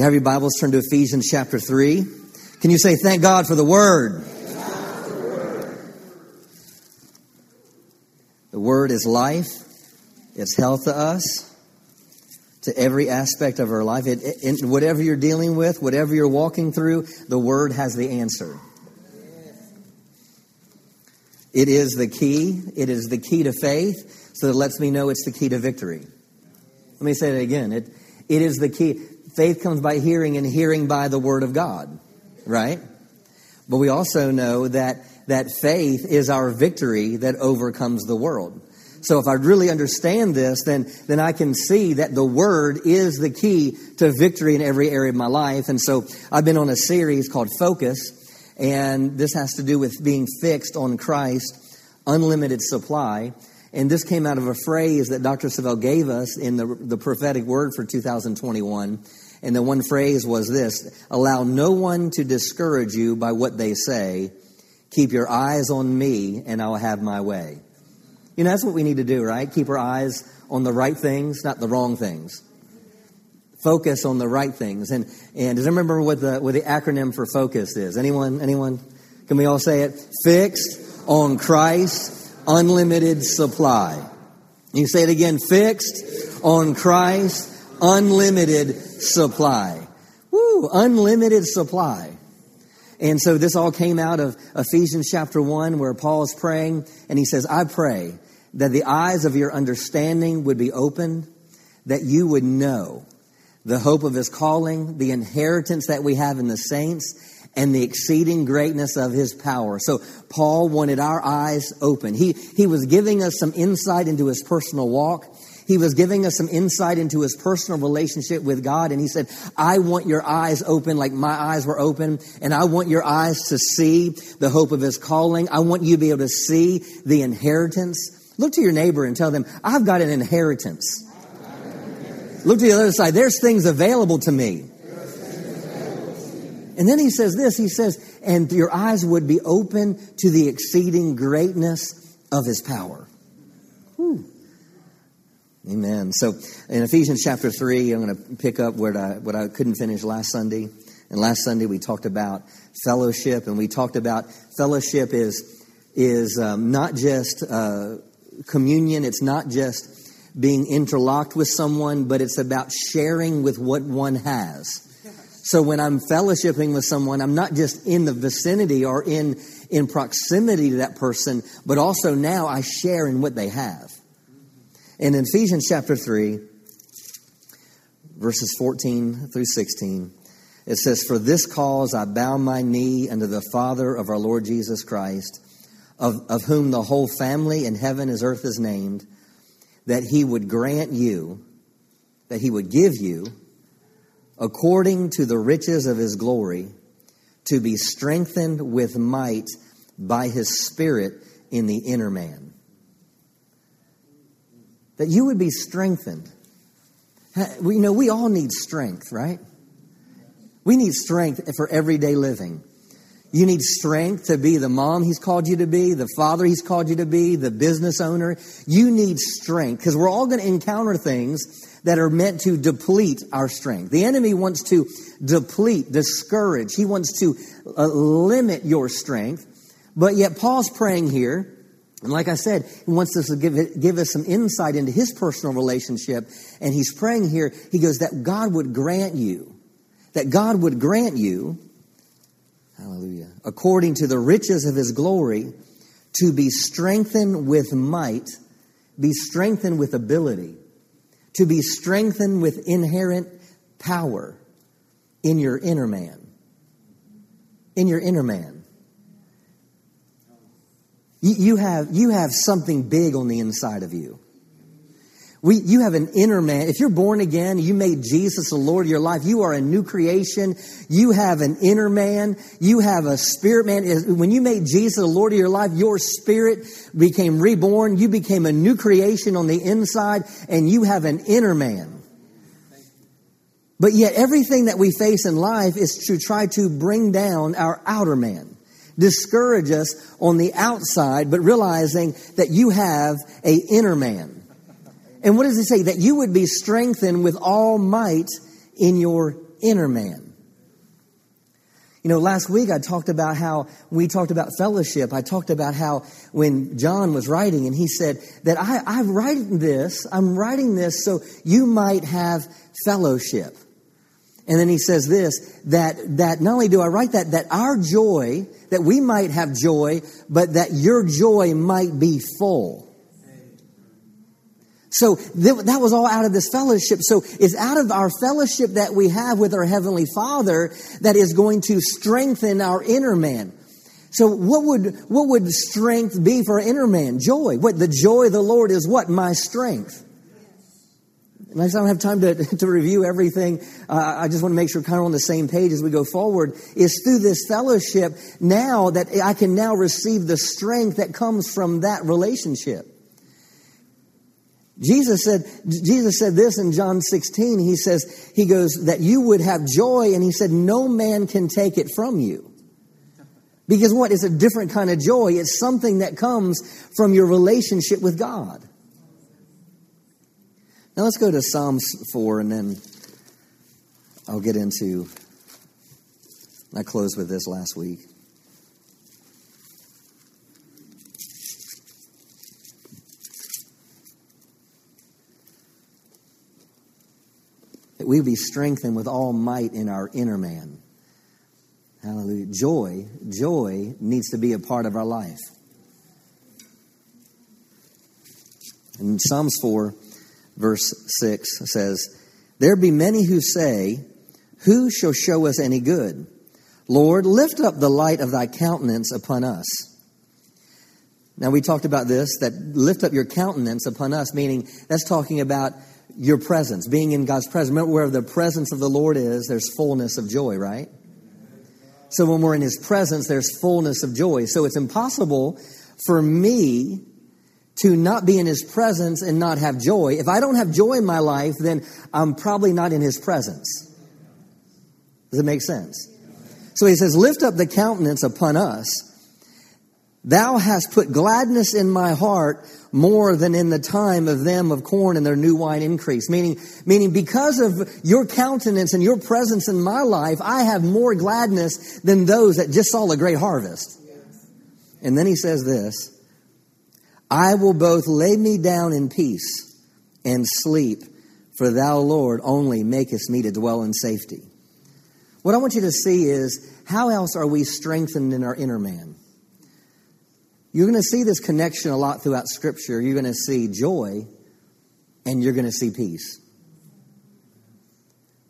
you have your Bibles, turn to Ephesians chapter 3. Can you say, Thank God for the Word? The Word is life, it's health to us, to every aspect of our life. It, it, whatever you're dealing with, whatever you're walking through, the Word has the answer. It is the key. It is the key to faith, so it lets me know it's the key to victory. Let me say that again. It, it is the key. Faith comes by hearing, and hearing by the Word of God, right? But we also know that, that faith is our victory that overcomes the world. So if I really understand this, then, then I can see that the Word is the key to victory in every area of my life. And so I've been on a series called Focus, and this has to do with being fixed on Christ, unlimited supply. And this came out of a phrase that Dr. Savelle gave us in the, the prophetic word for 2021. And the one phrase was this Allow no one to discourage you by what they say. Keep your eyes on me, and I'll have my way. You know, that's what we need to do, right? Keep our eyes on the right things, not the wrong things. Focus on the right things. And, and does anyone remember what the, what the acronym for focus is? Anyone? Anyone? Can we all say it? Fixed on Christ unlimited supply. You say it again, fixed on Christ, unlimited supply. Woo, unlimited supply. And so this all came out of Ephesians chapter 1 where Paul is praying and he says, I pray that the eyes of your understanding would be opened, that you would know the hope of his calling, the inheritance that we have in the saints, and the exceeding greatness of his power. So Paul wanted our eyes open. He, he was giving us some insight into his personal walk. He was giving us some insight into his personal relationship with God. And he said, I want your eyes open like my eyes were open. And I want your eyes to see the hope of his calling. I want you to be able to see the inheritance. Look to your neighbor and tell them, I've got an inheritance. Look to the other side. There's things available to me. And then he says this, he says, and your eyes would be open to the exceeding greatness of his power. Whew. Amen. So in Ephesians chapter 3, I'm going to pick up where I, what I couldn't finish last Sunday. And last Sunday we talked about fellowship, and we talked about fellowship is, is um, not just uh, communion, it's not just being interlocked with someone, but it's about sharing with what one has. So when I'm fellowshipping with someone, I'm not just in the vicinity or in, in proximity to that person, but also now I share in what they have. In Ephesians chapter 3, verses 14 through 16, it says, For this cause I bow my knee unto the Father of our Lord Jesus Christ, of, of whom the whole family in heaven as earth is named, that he would grant you, that he would give you, according to the riches of his glory, to be strengthened with might by his Spirit in the inner man. That you would be strengthened. You know, we all need strength, right? We need strength for everyday living. You need strength to be the mom he's called you to be, the father he's called you to be, the business owner. You need strength because we're all going to encounter things that are meant to deplete our strength. The enemy wants to deplete, discourage. He wants to uh, limit your strength. But yet Paul's praying here. And like I said, he wants us to give, give us some insight into his personal relationship. And he's praying here, he goes, that God would grant you, that God would grant you, hallelujah, according to the riches of his glory, to be strengthened with might, be strengthened with ability to be strengthened with inherent power in your inner man. In your inner man. You, have, you have something big on the inside of you. We, you have an inner man. If you're born again, you made Jesus the Lord of your life. You are a new creation. You have an inner man. You have a spirit man. When you made Jesus the Lord of your life, your spirit became reborn. You became a new creation on the inside, and you have an inner man. But yet, everything that we face in life is to try to bring down our outer man discourage us on the outside, but realizing that you have a inner man. And what does it say? That you would be strengthened with all might in your inner man. You know, last week I talked about how we talked about fellowship. I talked about how when John was writing and he said that I, I'm writing this, I'm writing this so you might have fellowship. And then he says this, that, that not only do I write that, that our joy, that we might have joy, but that your joy might be full. So th- that was all out of this fellowship. So it's out of our fellowship that we have with our Heavenly Father that is going to strengthen our inner man. So what would, what would strength be for inner man? Joy. What? The joy of the Lord is what? My strength. I don't have time to, to review everything. Uh, I just want to make sure kind of on the same page as we go forward. Is through this fellowship now that I can now receive the strength that comes from that relationship. Jesus said, Jesus said this in John 16. He says, he goes, that you would have joy, and he said, no man can take it from you. Because what? It's a different kind of joy. It's something that comes from your relationship with God. Now let's go to Psalms 4, and then I'll get into, I closed with this last week. that we be strengthened with all might in our inner man. Hallelujah. Joy, joy needs to be a part of our life. In Psalms 4, verse 6 says, There be many who say, Who shall show us any good? Lord, lift up the light of thy countenance upon us. Now, we talked about this, that lift up your countenance upon us, meaning that's talking about your presence, being in God's presence. Remember, where the presence of the Lord is, there's fullness of joy, right? So when we're in His presence, there's fullness of joy. So it's impossible for me to not be in His presence and not have joy. If I don't have joy in my life, then I'm probably not in His presence. Does it make sense? So He says, Lift up the countenance upon us Thou hast put gladness in my heart more than in the time of them of corn and their new wine increase. Meaning, meaning because of your countenance and your presence in my life, I have more gladness than those that just saw a great harvest. And then he says this, I will both lay me down in peace and sleep, for thou, Lord, only makest me to dwell in safety. What I want you to see is how else are we strengthened in our inner man? You're going to see this connection a lot throughout Scripture. You're going to see joy and you're going to see peace.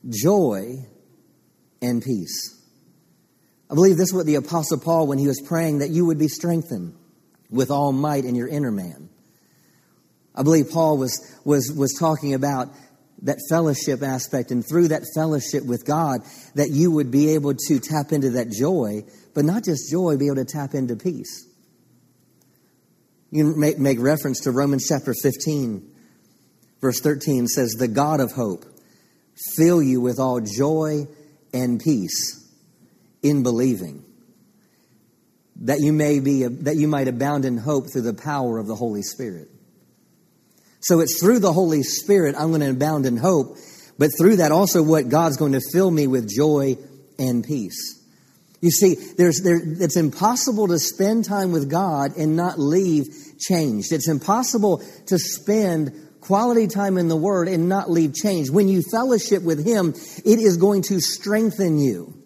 Joy and peace. I believe this is what the Apostle Paul, when he was praying, that you would be strengthened with all might in your inner man. I believe Paul was, was, was talking about that fellowship aspect, and through that fellowship with God, that you would be able to tap into that joy, but not just joy, be able to tap into peace. You make, make reference to Romans chapter 15, verse 13 says, The God of hope fill you with all joy and peace in believing, that you may be that you might abound in hope through the power of the Holy Spirit. So it's through the Holy Spirit I'm going to abound in hope, but through that also what God's going to fill me with joy and peace. You see, there's, there, it's impossible to spend time with God and not leave changed. It's impossible to spend quality time in the Word and not leave changed. When you fellowship with Him, it is going to strengthen you.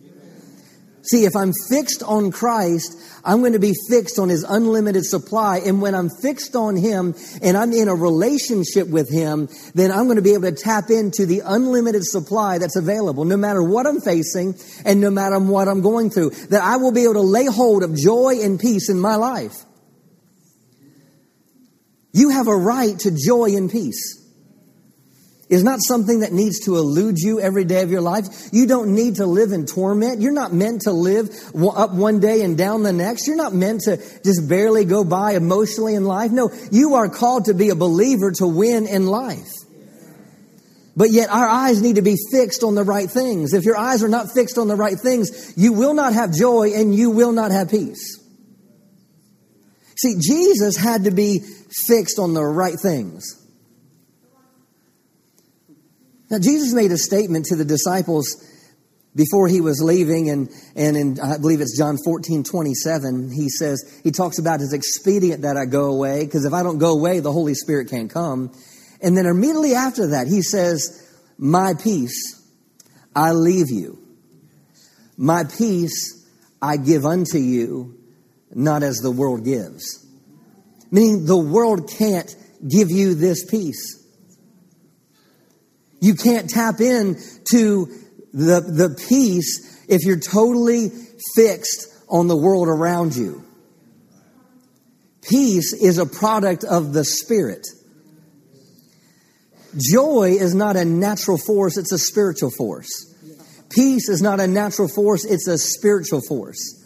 See, if I'm fixed on Christ, I'm going to be fixed on His unlimited supply. And when I'm fixed on Him and I'm in a relationship with Him, then I'm going to be able to tap into the unlimited supply that's available, no matter what I'm facing and no matter what I'm going through. That I will be able to lay hold of joy and peace in my life. You have a right to joy and peace is not something that needs to elude you every day of your life. You don't need to live in torment. You're not meant to live up one day and down the next. You're not meant to just barely go by emotionally in life. No, you are called to be a believer to win in life. But yet our eyes need to be fixed on the right things. If your eyes are not fixed on the right things, you will not have joy and you will not have peace. See, Jesus had to be fixed on the right things. Now, Jesus made a statement to the disciples before he was leaving, and, and in, I believe it's John 14, 27, he says, he talks about it's expedient that I go away, because if I don't go away, the Holy Spirit can't come. And then immediately after that, he says, My peace I leave you. My peace I give unto you, not as the world gives. Meaning the world can't give you this peace. You can't tap in to the, the peace if you're totally fixed on the world around you. Peace is a product of the Spirit. Joy is not a natural force, it's a spiritual force. Peace is not a natural force, it's a spiritual force.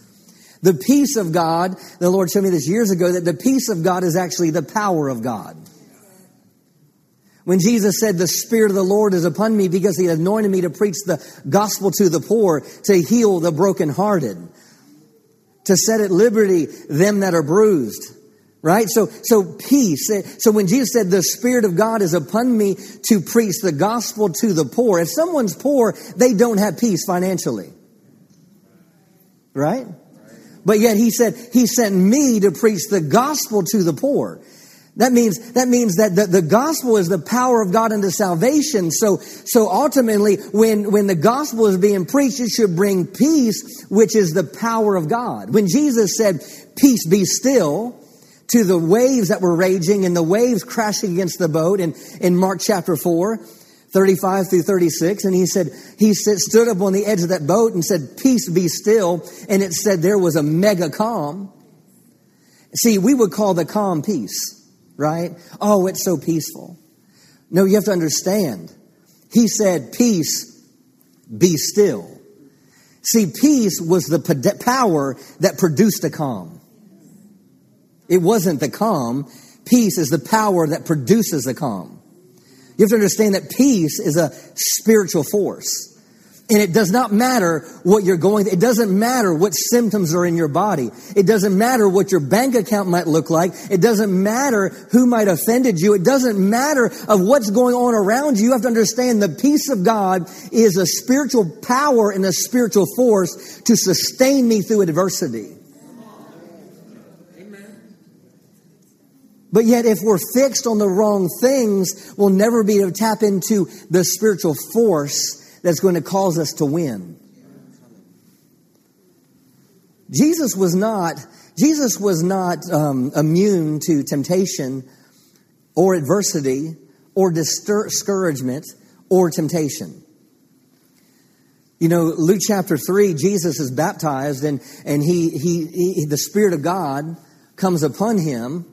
The peace of God, the Lord showed me this years ago, that the peace of God is actually the power of God. When Jesus said, The Spirit of the Lord is upon me because He anointed me to preach the gospel to the poor, to heal the brokenhearted, to set at liberty them that are bruised. Right? So, so peace. Eh, so when Jesus said, the Spirit of God is upon me to preach the gospel to the poor, if someone's poor, they don't have peace financially. Right? But yet he said, He sent me to preach the gospel to the poor. That means, that means that the, the gospel is the power of God unto salvation. So, so ultimately, when, when the gospel is being preached, it should bring peace, which is the power of God. When Jesus said, peace be still, to the waves that were raging and the waves crashing against the boat in, in Mark chapter 4, 35 through 36. And he said, he said, stood up on the edge of that boat and said, peace be still. And it said there was a mega calm. See, we would call the calm peace right? Oh, it's so peaceful. No, you have to understand. He said, Peace, be still. See, peace was the power that produced the calm. It wasn't the calm. Peace is the power that produces the calm. You have to understand that peace is a spiritual force. And it does not matter what you're going through. It doesn't matter what symptoms are in your body. It doesn't matter what your bank account might look like. It doesn't matter who might offended you. It doesn't matter of what's going on around you. You have to understand the peace of God is a spiritual power and a spiritual force to sustain me through adversity. But yet, if we're fixed on the wrong things, we'll never be able to tap into the spiritual force that's going to cause us to win. Jesus was not, Jesus was not um, immune to temptation or adversity or discouragement or temptation. You know, Luke chapter 3, Jesus is baptized and, and he, he, he, the Spirit of God comes upon him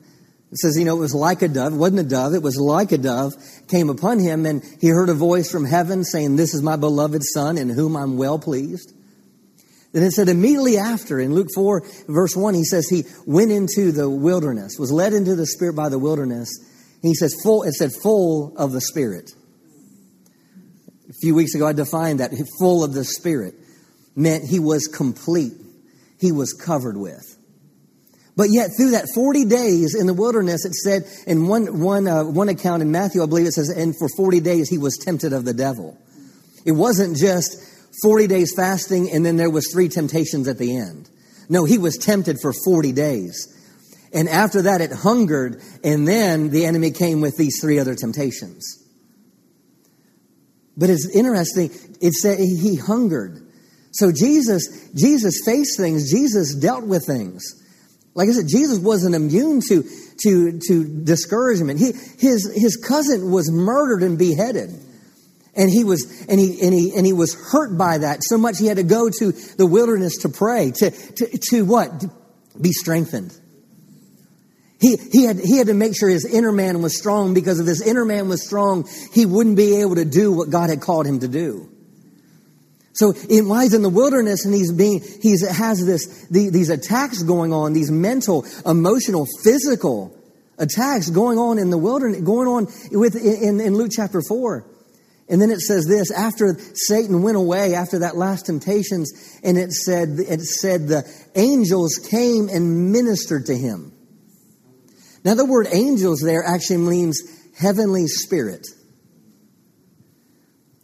it says, you know, it was like a dove. It wasn't a dove. It was like a dove came upon him and he heard a voice from heaven saying, this is my beloved son in whom I'm well pleased. Then it said immediately after in Luke 4 verse 1, he says he went into the wilderness, was led into the spirit by the wilderness. he says full, it said full of the spirit. A few weeks ago I defined that full of the spirit meant he was complete. He was covered with. But yet, through that 40 days in the wilderness, it said in one, one, uh, one account in Matthew, I believe it says, and for 40 days he was tempted of the devil. It wasn't just 40 days fasting and then there was three temptations at the end. No, he was tempted for 40 days. And after that, it hungered, and then the enemy came with these three other temptations. But it's interesting, it said he hungered. So Jesus, Jesus faced things, Jesus dealt with things. Like I said, Jesus wasn't immune to, to, to discouragement. He, his, his cousin was murdered and beheaded. And he was, and he, and he, and he was hurt by that so much he had to go to the wilderness to pray, to, to, to what? To be strengthened. He, he, had, he had to make sure his inner man was strong because if his inner man was strong, he wouldn't be able to do what God had called him to do. So while he's in the wilderness and he's being, he's has this, the, these attacks going on, these mental, emotional, physical attacks going on in the wilderness, going on with, in, in Luke chapter 4. And then it says this, after Satan went away, after that last temptations, and it said, it said the angels came and ministered to him. Now the word angels there actually means heavenly spirit.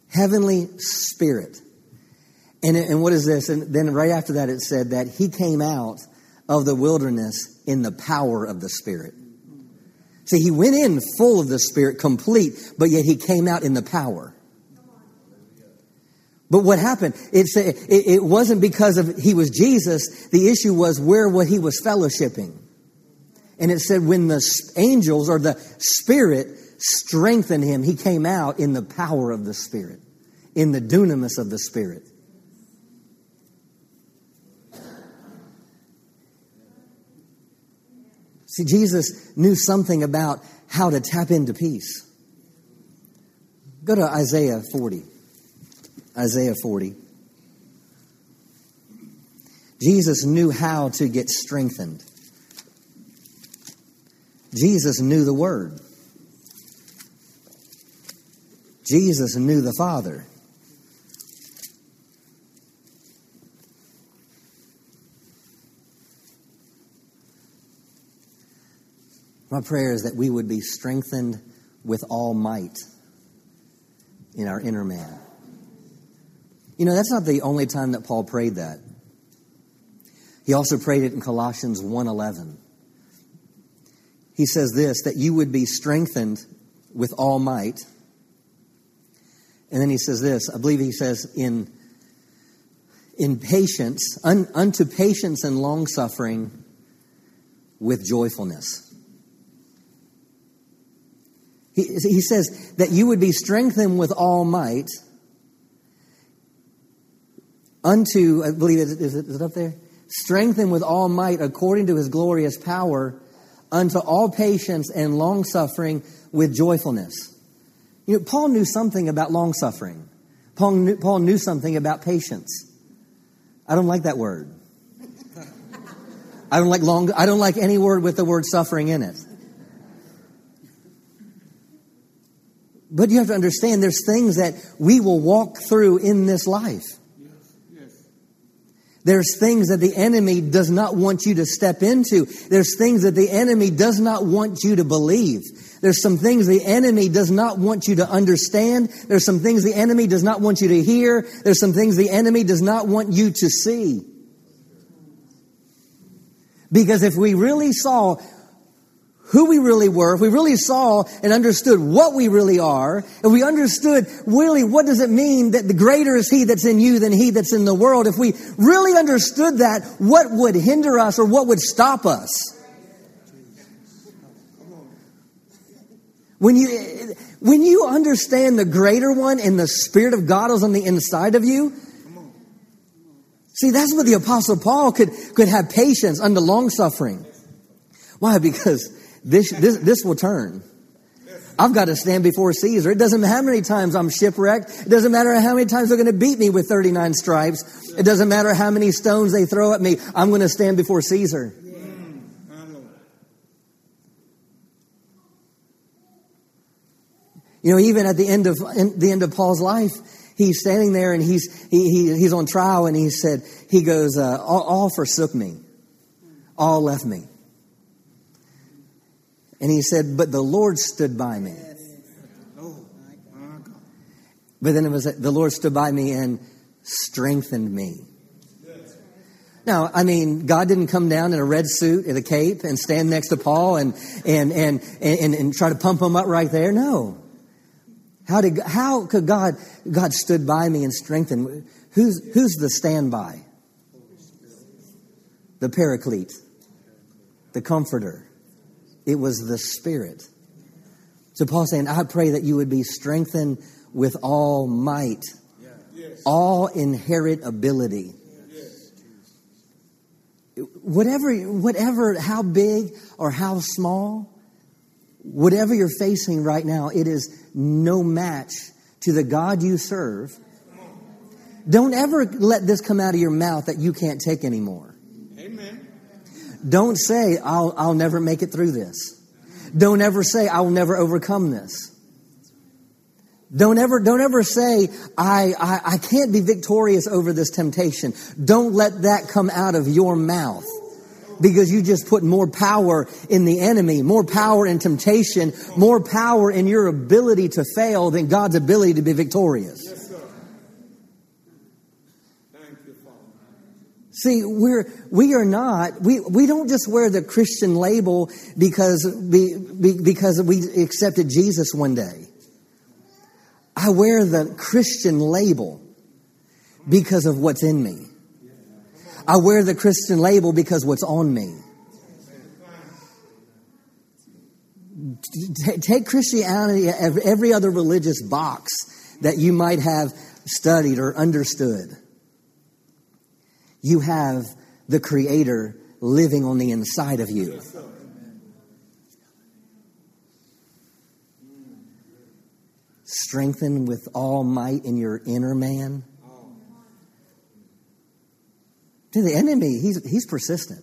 Heavenly spirit. And, and what is this? And then right after that, it said that he came out of the wilderness in the power of the Spirit. See, he went in full of the Spirit, complete, but yet he came out in the power. But what happened? It's, it, it wasn't because of he was Jesus. The issue was where what he was fellowshipping. And it said when the angels or the Spirit strengthened him, he came out in the power of the Spirit, in the dunamis of the Spirit. See, Jesus knew something about how to tap into peace. Go to Isaiah 40. Isaiah 40. Jesus knew how to get strengthened. Jesus knew the Word. Jesus knew the Father. My prayer is that we would be strengthened with all might in our inner man. You know, that's not the only time that Paul prayed that. He also prayed it in Colossians 1:11. He says this that you would be strengthened with all might. And then he says this, I believe he says in in patience, un, unto patience and long suffering with joyfulness. He, he says that you would be strengthened with all might unto, I believe, is it, is it up there? Strengthened with all might according to his glorious power unto all patience and long suffering with joyfulness. You know, Paul knew something about long suffering. Paul knew, Paul knew something about patience. I don't like that word. I don't like long, I don't like any word with the word suffering in it. But you have to understand there's things that we will walk through in this life. There's things that the enemy does not want you to step into. There's things that the enemy does not want you to believe. There's some things the enemy does not want you to understand. There's some things the enemy does not want you to hear. There's some things the enemy does not want you to see. Because if we really saw who we really were, if we really saw and understood what we really are, if we understood really what does it mean that the greater is he that's in you than he that's in the world, if we really understood that, what would hinder us or what would stop us? When you, when you understand the greater one and the Spirit of God is on the inside of you, see, that's what the Apostle Paul could, could have patience under long suffering. Why? Because this, this, this will turn. I've got to stand before Caesar. It doesn't matter how many times I'm shipwrecked. It doesn't matter how many times they're going to beat me with 39 stripes. It doesn't matter how many stones they throw at me. I'm going to stand before Caesar. You know, even at the end of the end of Paul's life, he's standing there and he's he, he he's on trial and he said he goes uh, all, all forsook me, all left me. And he said, But the Lord stood by me. But then it was the Lord stood by me and strengthened me. Now, I mean, God didn't come down in a red suit and a cape and stand next to Paul and, and, and, and, and try to pump him up right there. No. How did, how could God, God stood by me and strengthened? Who's, who's the standby? The paraclete, the comforter. It was the Spirit. So Paul's saying, I pray that you would be strengthened with all might, yes. all inherent ability. Yes. Whatever, whatever, how big or how small, whatever you're facing right now, it is no match to the God you serve. Don't ever let this come out of your mouth that you can't take anymore. Don't say, I'll, I'll never make it through this. Don't ever say, I will never overcome this. Don't ever, don't ever say, I, I, I can't be victorious over this temptation. Don't let that come out of your mouth because you just put more power in the enemy, more power in temptation, more power in your ability to fail than God's ability to be victorious. See, we're, we are not, we, we don't just wear the Christian label because, be, be, because we accepted Jesus one day. I wear the Christian label because of what's in me. I wear the Christian label because what's on me. Take Christianity, every other religious box that you might have studied or understood. You have the Creator living on the inside of you. Strengthened with all might in your inner man. To the enemy, he's, he's persistent.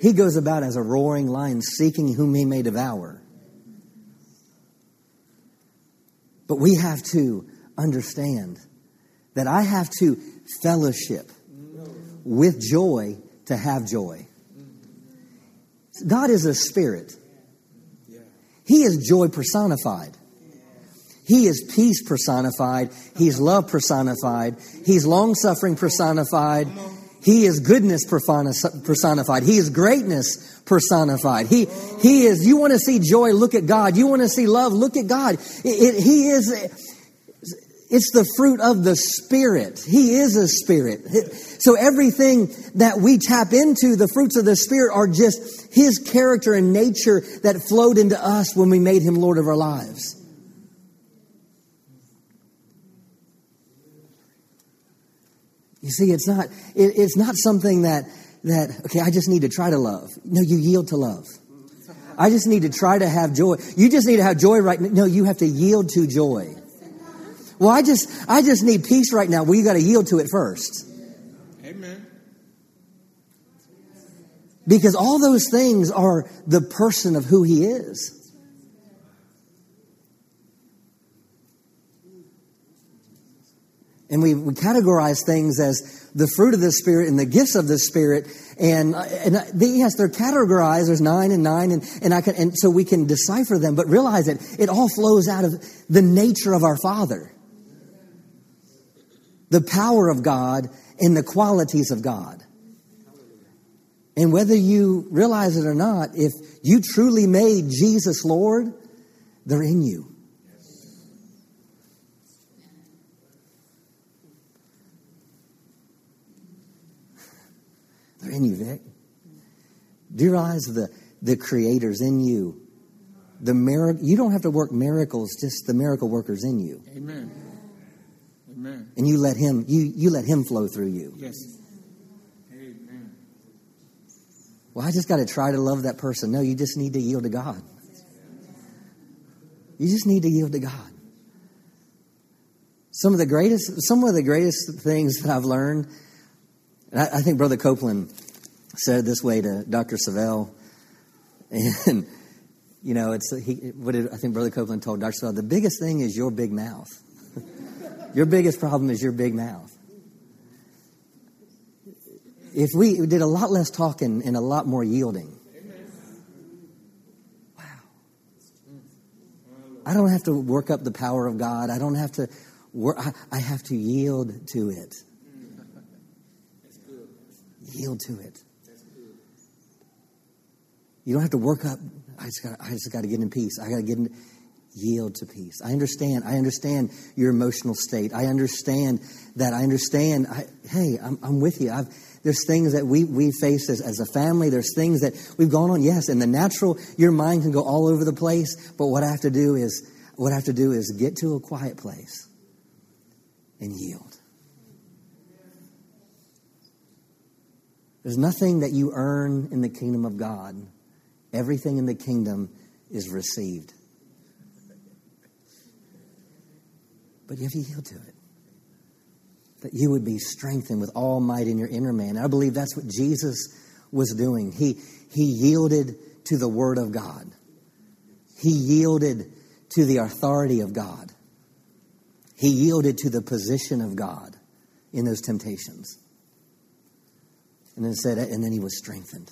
He goes about as a roaring lion seeking whom he may devour. But we have to understand that I have to fellowship with joy to have joy. God is a spirit. He is joy personified. He is peace personified. He's love personified. He's long suffering personified. He is goodness personified. He is greatness personified. He, he is, you want to see joy, look at God. You want to see love, look at God. It, it, he is, it's the fruit of the Spirit. He is a Spirit. So everything that we tap into, the fruits of the Spirit are just His character and nature that flowed into us when we made Him Lord of our lives. You see, it's not, it, it's not something that, that, okay, I just need to try to love. No, you yield to love. I just need to try to have joy. You just need to have joy right now. No, you have to yield to joy. Well, I just, I just need peace right now. Well, you got to yield to it first. Amen. Because all those things are the person of who he is. And we, we categorize things as the fruit of the Spirit and the gifts of the Spirit. And, and they, yes, they're categorized. There's nine and nine, and, and, I can, and so we can decipher them, but realize that it all flows out of the nature of our Father the power of God and the qualities of God. And whether you realize it or not, if you truly made Jesus Lord, they're in you. They're in you, Vic. Do you realize the, the creator's in you? The miracle you don't have to work miracles, just the miracle worker's in you. Amen. Amen. And you let him you you let him flow through you. Yes. Amen. Well, I just got to try to love that person. No, you just need to yield to God. You just need to yield to God. Some of the greatest some of the greatest things that I've learned I, I, think Brother Copeland said this way to Dr. Savelle, and you know, it's he. What did, I think Brother Copeland told Dr. Savelle? The biggest thing is your big mouth. your biggest problem is your big mouth. If we did a lot less talking and a lot more yielding, wow. I don't have to work up the power of God. I don't have to work. I, have to yield to it. Yield to it. You don't have to work up. I just got. I just got to get in peace. I got to get in. Yield to peace. I understand. I understand your emotional state. I understand that. I understand. I, hey, I'm, I'm with you. I've, there's things that we, we face as, as a family. There's things that we've gone on. Yes, in the natural, your mind can go all over the place. But what I have to do is, what I have to do is get to a quiet place and yield. There's nothing that you earn in the kingdom of God. Everything in the kingdom is received. But if you yield to it. That you would be strengthened with all might in your inner man. I believe that's what Jesus was doing. He, he yielded to the Word of God, he yielded to the authority of God, he yielded to the position of God in those temptations. And then said, and then he was strengthened.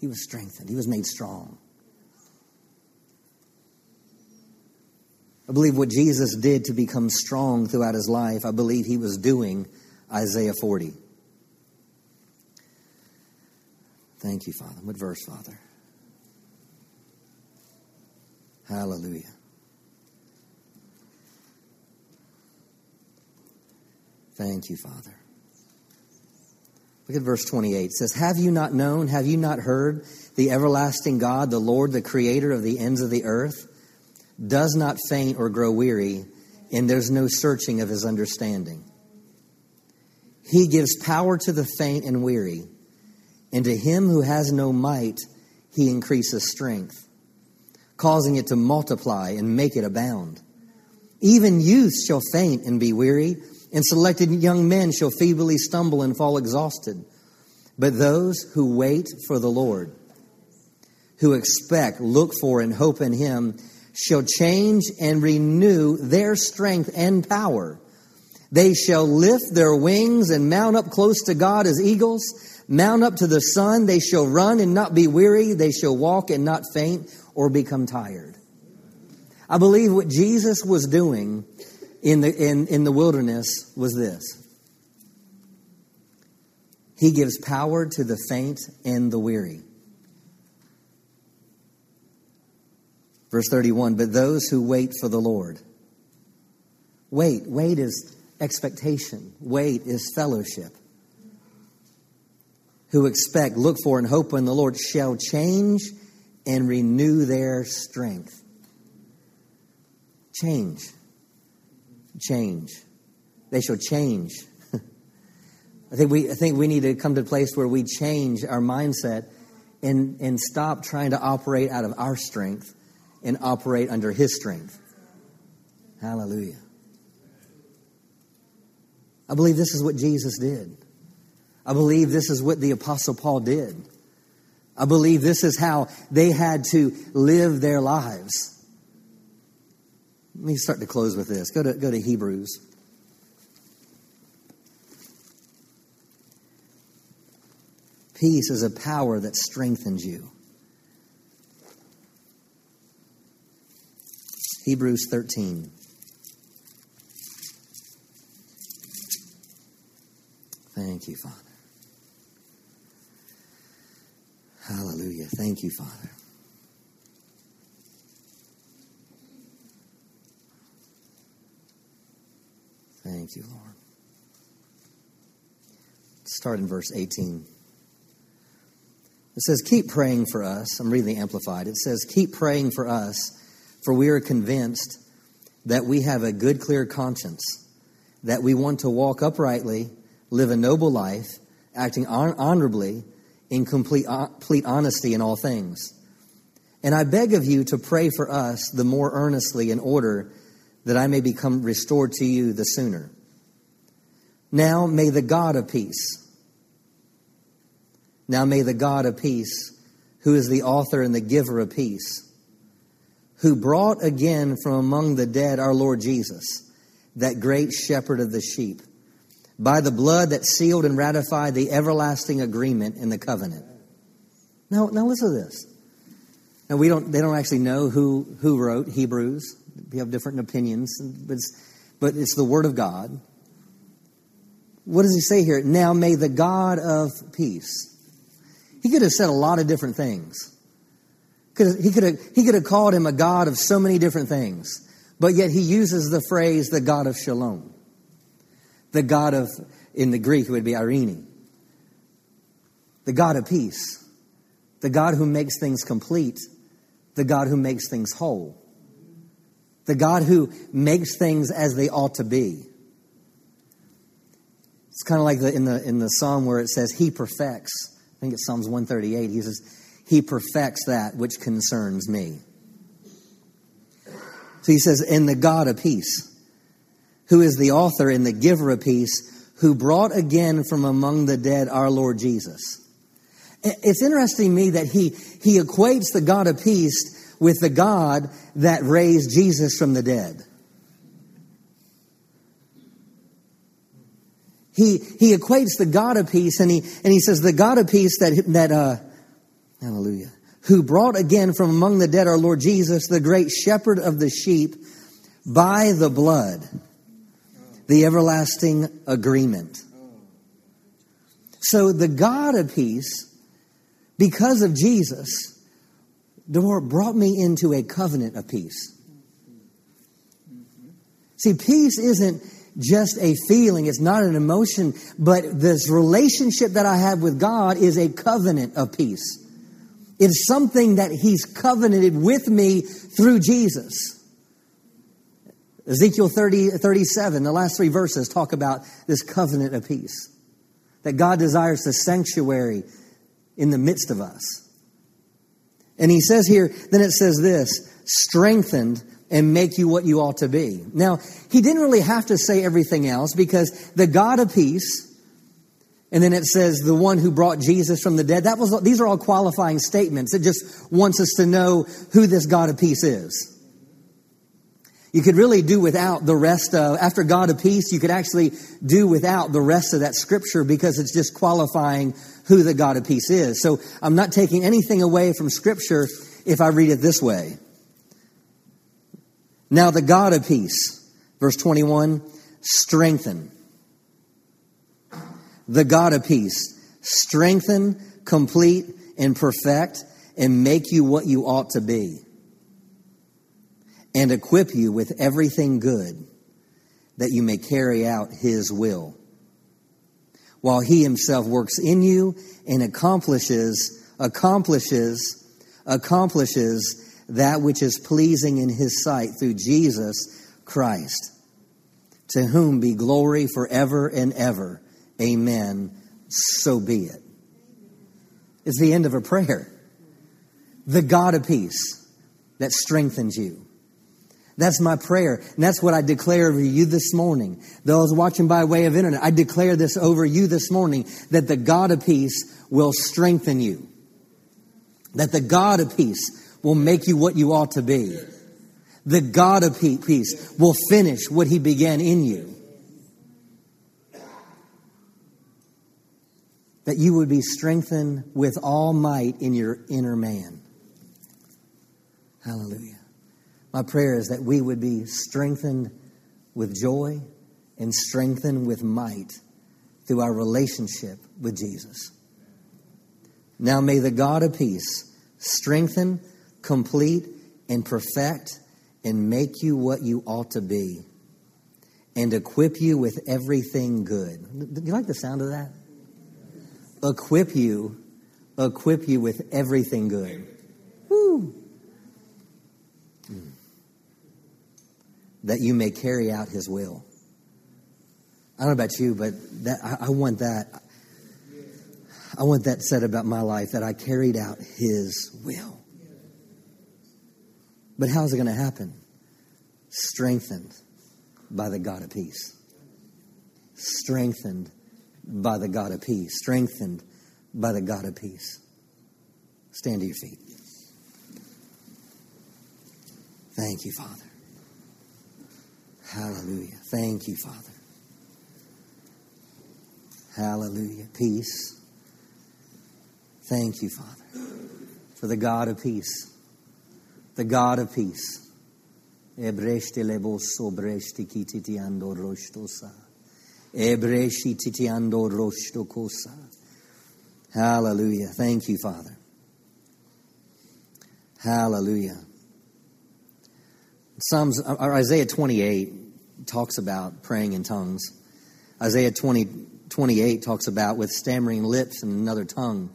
He was strengthened. He was made strong. I believe what Jesus did to become strong throughout his life, I believe he was doing Isaiah 40. Thank you, Father. What verse, Father? Hallelujah. Thank you, Father. Look at verse 28. It says, Have you not known, have you not heard the everlasting God, the Lord, the creator of the ends of the earth, does not faint or grow weary, and there's no searching of his understanding? He gives power to the faint and weary, and to him who has no might, he increases strength, causing it to multiply and make it abound. Even youth shall faint and be weary and selected young men shall feebly stumble and fall exhausted. But those who wait for the Lord, who expect, look for, and hope in Him, shall change and renew their strength and power. They shall lift their wings and mount up close to God as eagles, mount up to the sun. They shall run and not be weary. They shall walk and not faint or become tired. I believe what Jesus was doing in the, in, in the wilderness was this He gives power to the faint and the weary. Verse 31 But those who wait for the Lord, wait, wait is expectation, wait is fellowship. Who expect, look for, and hope in the Lord shall change and renew their strength. Change change. They shall change. I think we I think we need to come to a place where we change our mindset and and stop trying to operate out of our strength and operate under his strength. Hallelujah. I believe this is what Jesus did. I believe this is what the apostle Paul did. I believe this is how they had to live their lives. Let me start to close with this. Go to, go to Hebrews. Peace is a power that strengthens you. Hebrews 13. Thank you, Father. Hallelujah. Thank you, Father. Thank you, Lord. Start in verse 18. It says, Keep praying for us. I'm reading the Amplified. It says, Keep praying for us, for we are convinced that we have a good, clear conscience, that we want to walk uprightly, live a noble life, acting honorably, in complete, complete honesty in all things. And I beg of you to pray for us the more earnestly in order that I may become restored to you the sooner. Now may the God of peace, now may the God of peace, who is the author and the giver of peace, who brought again from among the dead our Lord Jesus, that great shepherd of the sheep, by the blood that sealed and ratified the everlasting agreement in the covenant. Now, now listen to this. Now we don't, they don't actually know who, who wrote Hebrews we have different opinions, but it's, but it's the Word of God. What does he say here? Now may the God of peace. He could have said a lot of different things. He could, have, he could have called him a God of so many different things, but yet he uses the phrase the God of shalom. The God of, in the Greek, it would be eirene. The God of peace. The God who makes things complete. The God who makes things whole the God who makes things as they ought to be. It's kind of like the, in the in the psalm where it says, "He perfects." I think it's Psalms one thirty eight. He says, "He perfects that which concerns me." So he says, "In the God of peace, who is the author and the giver of peace, who brought again from among the dead our Lord Jesus." It's interesting to me that he he equates the God of peace with the God that raised Jesus from the dead. He, he equates the God of peace and he, and he says, the God of peace that, that, uh, hallelujah, who brought again from among the dead our Lord Jesus, the great shepherd of the sheep, by the blood, the everlasting agreement. So the God of peace, because of Jesus, the Lord brought me into a covenant of peace. See, peace isn't just a feeling, it's not an emotion, but this relationship that I have with God is a covenant of peace. It's something that He's covenanted with me through Jesus. Ezekiel 30, 37, the last three verses talk about this covenant of peace. That God desires the sanctuary in the midst of us. And he says here, then it says this strengthened and make you what you ought to be. Now, he didn't really have to say everything else because the God of peace, and then it says the one who brought Jesus from the dead, that was, these are all qualifying statements. It just wants us to know who this God of peace is. You could really do without the rest of, after God of peace, you could actually do without the rest of that scripture because it's just qualifying who the God of peace is. So I'm not taking anything away from scripture if I read it this way. Now the God of peace, verse 21, strengthen. The God of peace, strengthen, complete, and perfect, and make you what you ought to be and equip you with everything good that you may carry out his will. While he himself works in you and accomplishes, accomplishes, accomplishes that which is pleasing in his sight through Jesus Christ, to whom be glory forever and ever. Amen. So be it. It's the end of a prayer. The God of peace that strengthens you that's my prayer. And that's what I declare over you this morning. Those watching by way of internet, I declare this over you this morning that the God of peace will strengthen you. That the God of peace will make you what you ought to be. The God of peace will finish what he began in you. That you would be strengthened with all might in your inner man. Hallelujah. My prayer is that we would be strengthened with joy and strengthened with might through our relationship with Jesus. Now may the God of peace strengthen, complete, and perfect and make you what you ought to be and equip you with everything good. Do you like the sound of that? Equip you, equip you with everything good. Woo. Mm. that you may carry out his will. I don't know about you, but that I, I want that. I want that said about my life that I carried out his will. But how's it going to happen? Strengthened by the God of peace. Strengthened by the God of peace. Strengthened by the God of peace. Stand to your feet. Thank you, Father. Hallelujah. Thank you, Father. Hallelujah. Peace. Thank you, Father, for the God of peace. The God of peace. Breshti kititiando roshtosa. Hallelujah. Thank you, Father. Hallelujah. Psalms, or uh, Isaiah 28 talks about praying in tongues. Isaiah 20, 28 talks about with stammering lips and another tongue.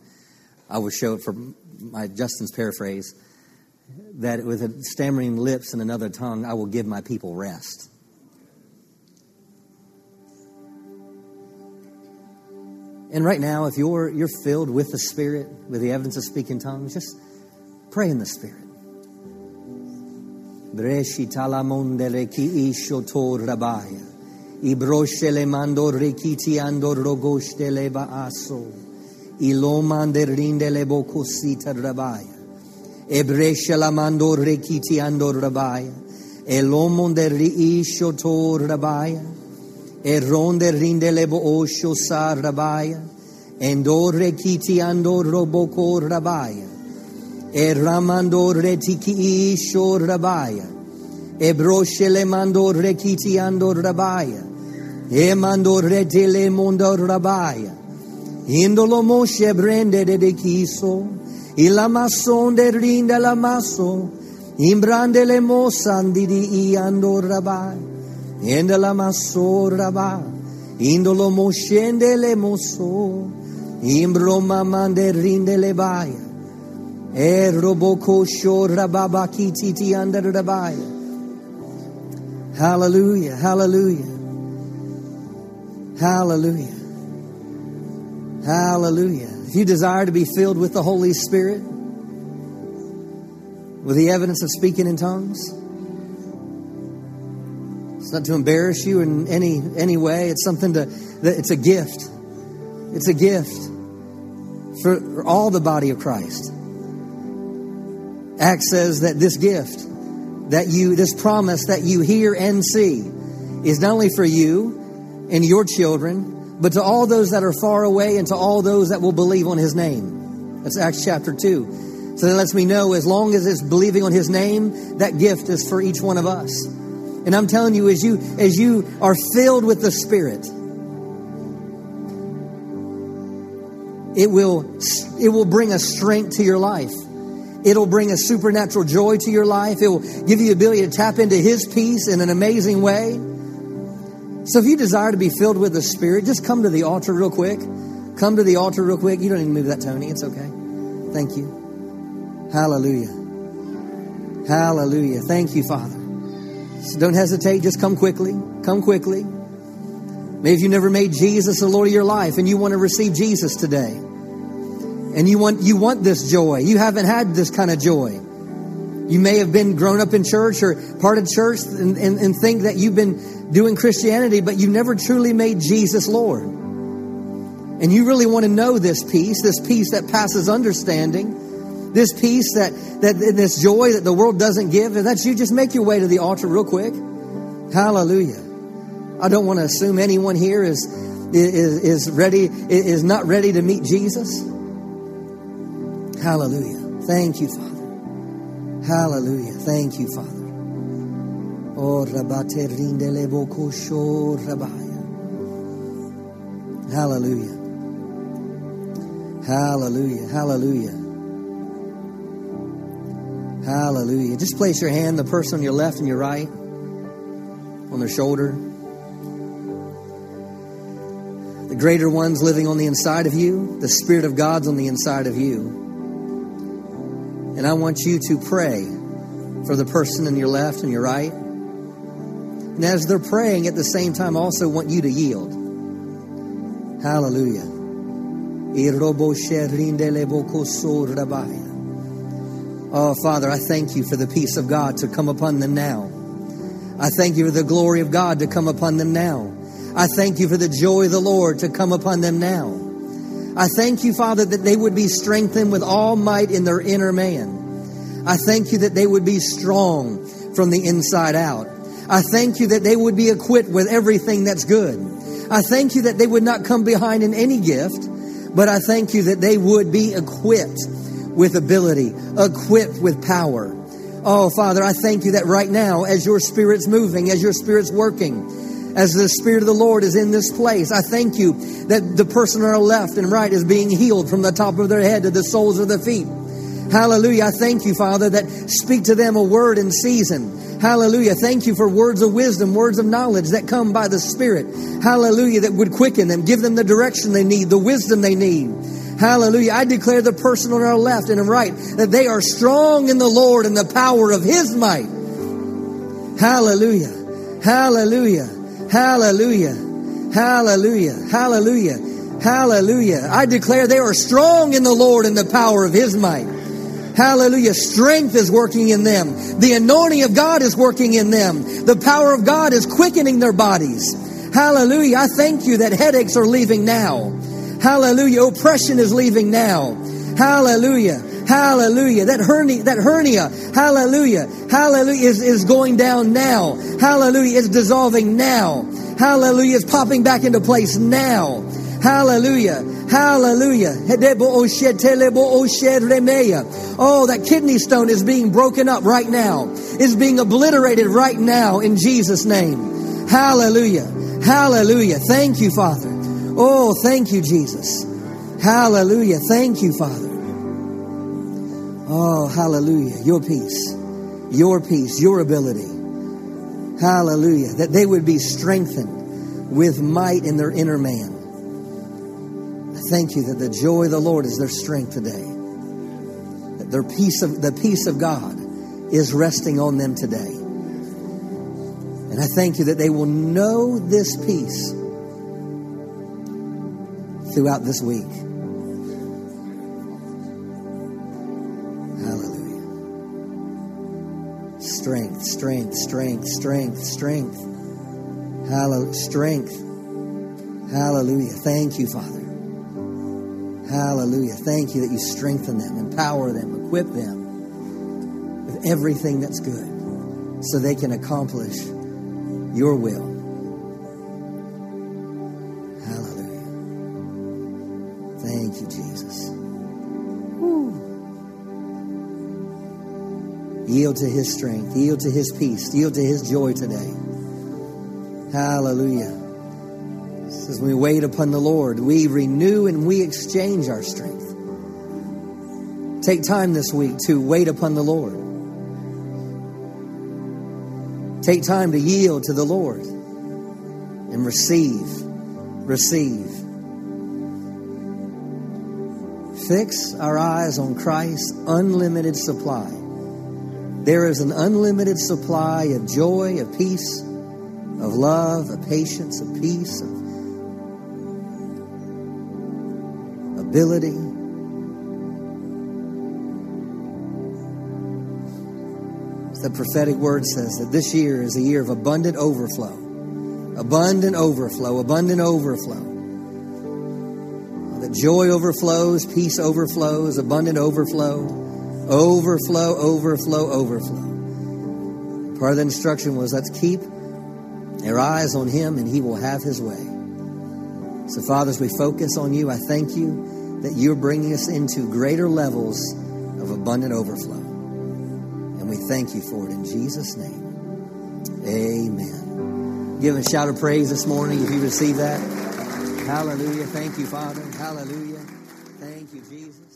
I will show it for my Justin's paraphrase that with stammering lips and another tongue, I will give my people rest. And right now, if you're you're filled with the Spirit, with the evidence of speaking tongues, just pray in the Spirit. Mando baaso. Ilomande bokosita rabaya. Mando rabaya. Elomonde rabaya. E ronde rinde le bo osho sa rabaya. Endor rekiti ando roboko rabaya. E ramando retiki isho rabaya. E broshe le mando rekiti ando rabaya. E mando retele mondo rabaya. Indolo moshe brende de de kiso. Ilamason de rinda la maso. Imbrande le mosandi di iando rabai. Enda la maso rabai. Indolo moshende le moso. Imbro mamande rinde le baia. E roboko sho rababa kititi under rabaya. Hallelujah, hallelujah. Hallelujah. Hallelujah. If you desire to be filled with the Holy Spirit, with the evidence of speaking in tongues, not to embarrass you in any any way. It's something to it's a gift. It's a gift for all the body of Christ. Acts says that this gift that you this promise that you hear and see is not only for you and your children, but to all those that are far away and to all those that will believe on his name. That's Acts chapter 2. So that lets me know as long as it's believing on his name, that gift is for each one of us. And I'm telling you, as you as you are filled with the Spirit, it will it will bring a strength to your life. It'll bring a supernatural joy to your life. It will give you the ability to tap into His peace in an amazing way. So if you desire to be filled with the Spirit, just come to the altar real quick. Come to the altar real quick. You don't even move that, Tony. It's okay. Thank you. Hallelujah. Hallelujah. Thank you, Father. So don't hesitate. Just come quickly. Come quickly. Maybe if you never made Jesus the Lord of your life and you want to receive Jesus today and you want you want this joy. You haven't had this kind of joy. You may have been grown up in church or part of church and, and, and think that you've been doing Christianity, but you've never truly made Jesus Lord. And you really want to know this peace, this peace that passes understanding, this peace that, that this joy that the world doesn't give. If that's you, just make your way to the altar real quick. Hallelujah. I don't want to assume anyone here is, is, is ready, is not ready to meet Jesus. Hallelujah. Thank you, Father. Hallelujah. Thank you, Father. Oh. Hallelujah. Hallelujah. Hallelujah. Hallelujah. Just place your hand, the person on your left and your right, on their shoulder. The greater one's living on the inside of you. The Spirit of God's on the inside of you. And I want you to pray for the person in your left and your right. And as they're praying at the same time, also want you to yield. Hallelujah. Oh, Father, I thank you for the peace of God to come upon them now. I thank you for the glory of God to come upon them now. I thank you for the joy of the Lord to come upon them now. I thank you, Father, that they would be strengthened with all might in their inner man. I thank you that they would be strong from the inside out. I thank you that they would be equipped with everything that's good. I thank you that they would not come behind in any gift, but I thank you that they would be equipped with ability, equipped with power. Oh, Father, I thank you that right now, as your Spirit's moving, as your Spirit's working, as the Spirit of the Lord is in this place, I thank you that the person on our left and right is being healed from the top of their head to the soles of their feet. Hallelujah. I thank you, Father, that speak to them a word in season. Hallelujah. Thank you for words of wisdom, words of knowledge that come by the Spirit. Hallelujah. That would quicken them, give them the direction they need, the wisdom they need. Hallelujah. I declare the person on our left and right that they are strong in the Lord and the power of His might. Hallelujah. Hallelujah. Hallelujah. Hallelujah. Hallelujah. Hallelujah. I declare they are strong in the Lord and the power of His might. Hallelujah. Strength is working in them. The anointing of God is working in them. The power of God is quickening their bodies. Hallelujah. I thank you that headaches are leaving now. Hallelujah. Oppression is leaving now. Hallelujah. Hallelujah. That hernia, that hernia, hallelujah. Hallelujah is, is going down now. Hallelujah is dissolving now. Hallelujah is popping back into place now. Hallelujah. Hallelujah. Oh, that kidney stone is being broken up right now. Is being obliterated right now in Jesus' name. Hallelujah. Hallelujah. Thank you, Father. Oh, thank you, Jesus. Hallelujah. Thank you, Father. Oh, hallelujah. Your peace, your peace, your ability. Hallelujah. That they would be strengthened with might in their inner man. I thank you that the joy of the Lord is their strength today. That their peace of the peace of God is resting on them today. And I thank you that they will know this peace throughout this week. Hallelujah. Strength, strength, strength, strength, strength. Hallelujah. Strength. Hallelujah. Thank you, Father. Hallelujah. Thank you that you strengthen them, empower them, equip them with everything that's good so they can accomplish your will. Yield to his strength, yield to his peace, yield to his joy today. Hallelujah. As we wait upon the Lord, we renew and we exchange our strength. Take time this week to wait upon the Lord. Take time to yield to the Lord and receive, receive. Fix our eyes on Christ's unlimited supply. There is an unlimited supply of joy, of peace, of love, of patience, of peace, of ability. The prophetic word says that this year is a year of abundant overflow. Abundant overflow, abundant overflow. That joy overflows, peace overflows, abundant overflow, overflow, overflow, overflow. Part of the instruction was let's keep our eyes on Him and He will have His way. So, Father, as we focus on you, I thank you that you're bringing us into greater levels of abundant overflow. And we thank you for it in Jesus' name. Amen. Give a shout of praise this morning if you receive that. Hallelujah. Thank you, Father. Hallelujah. Thank you, Jesus.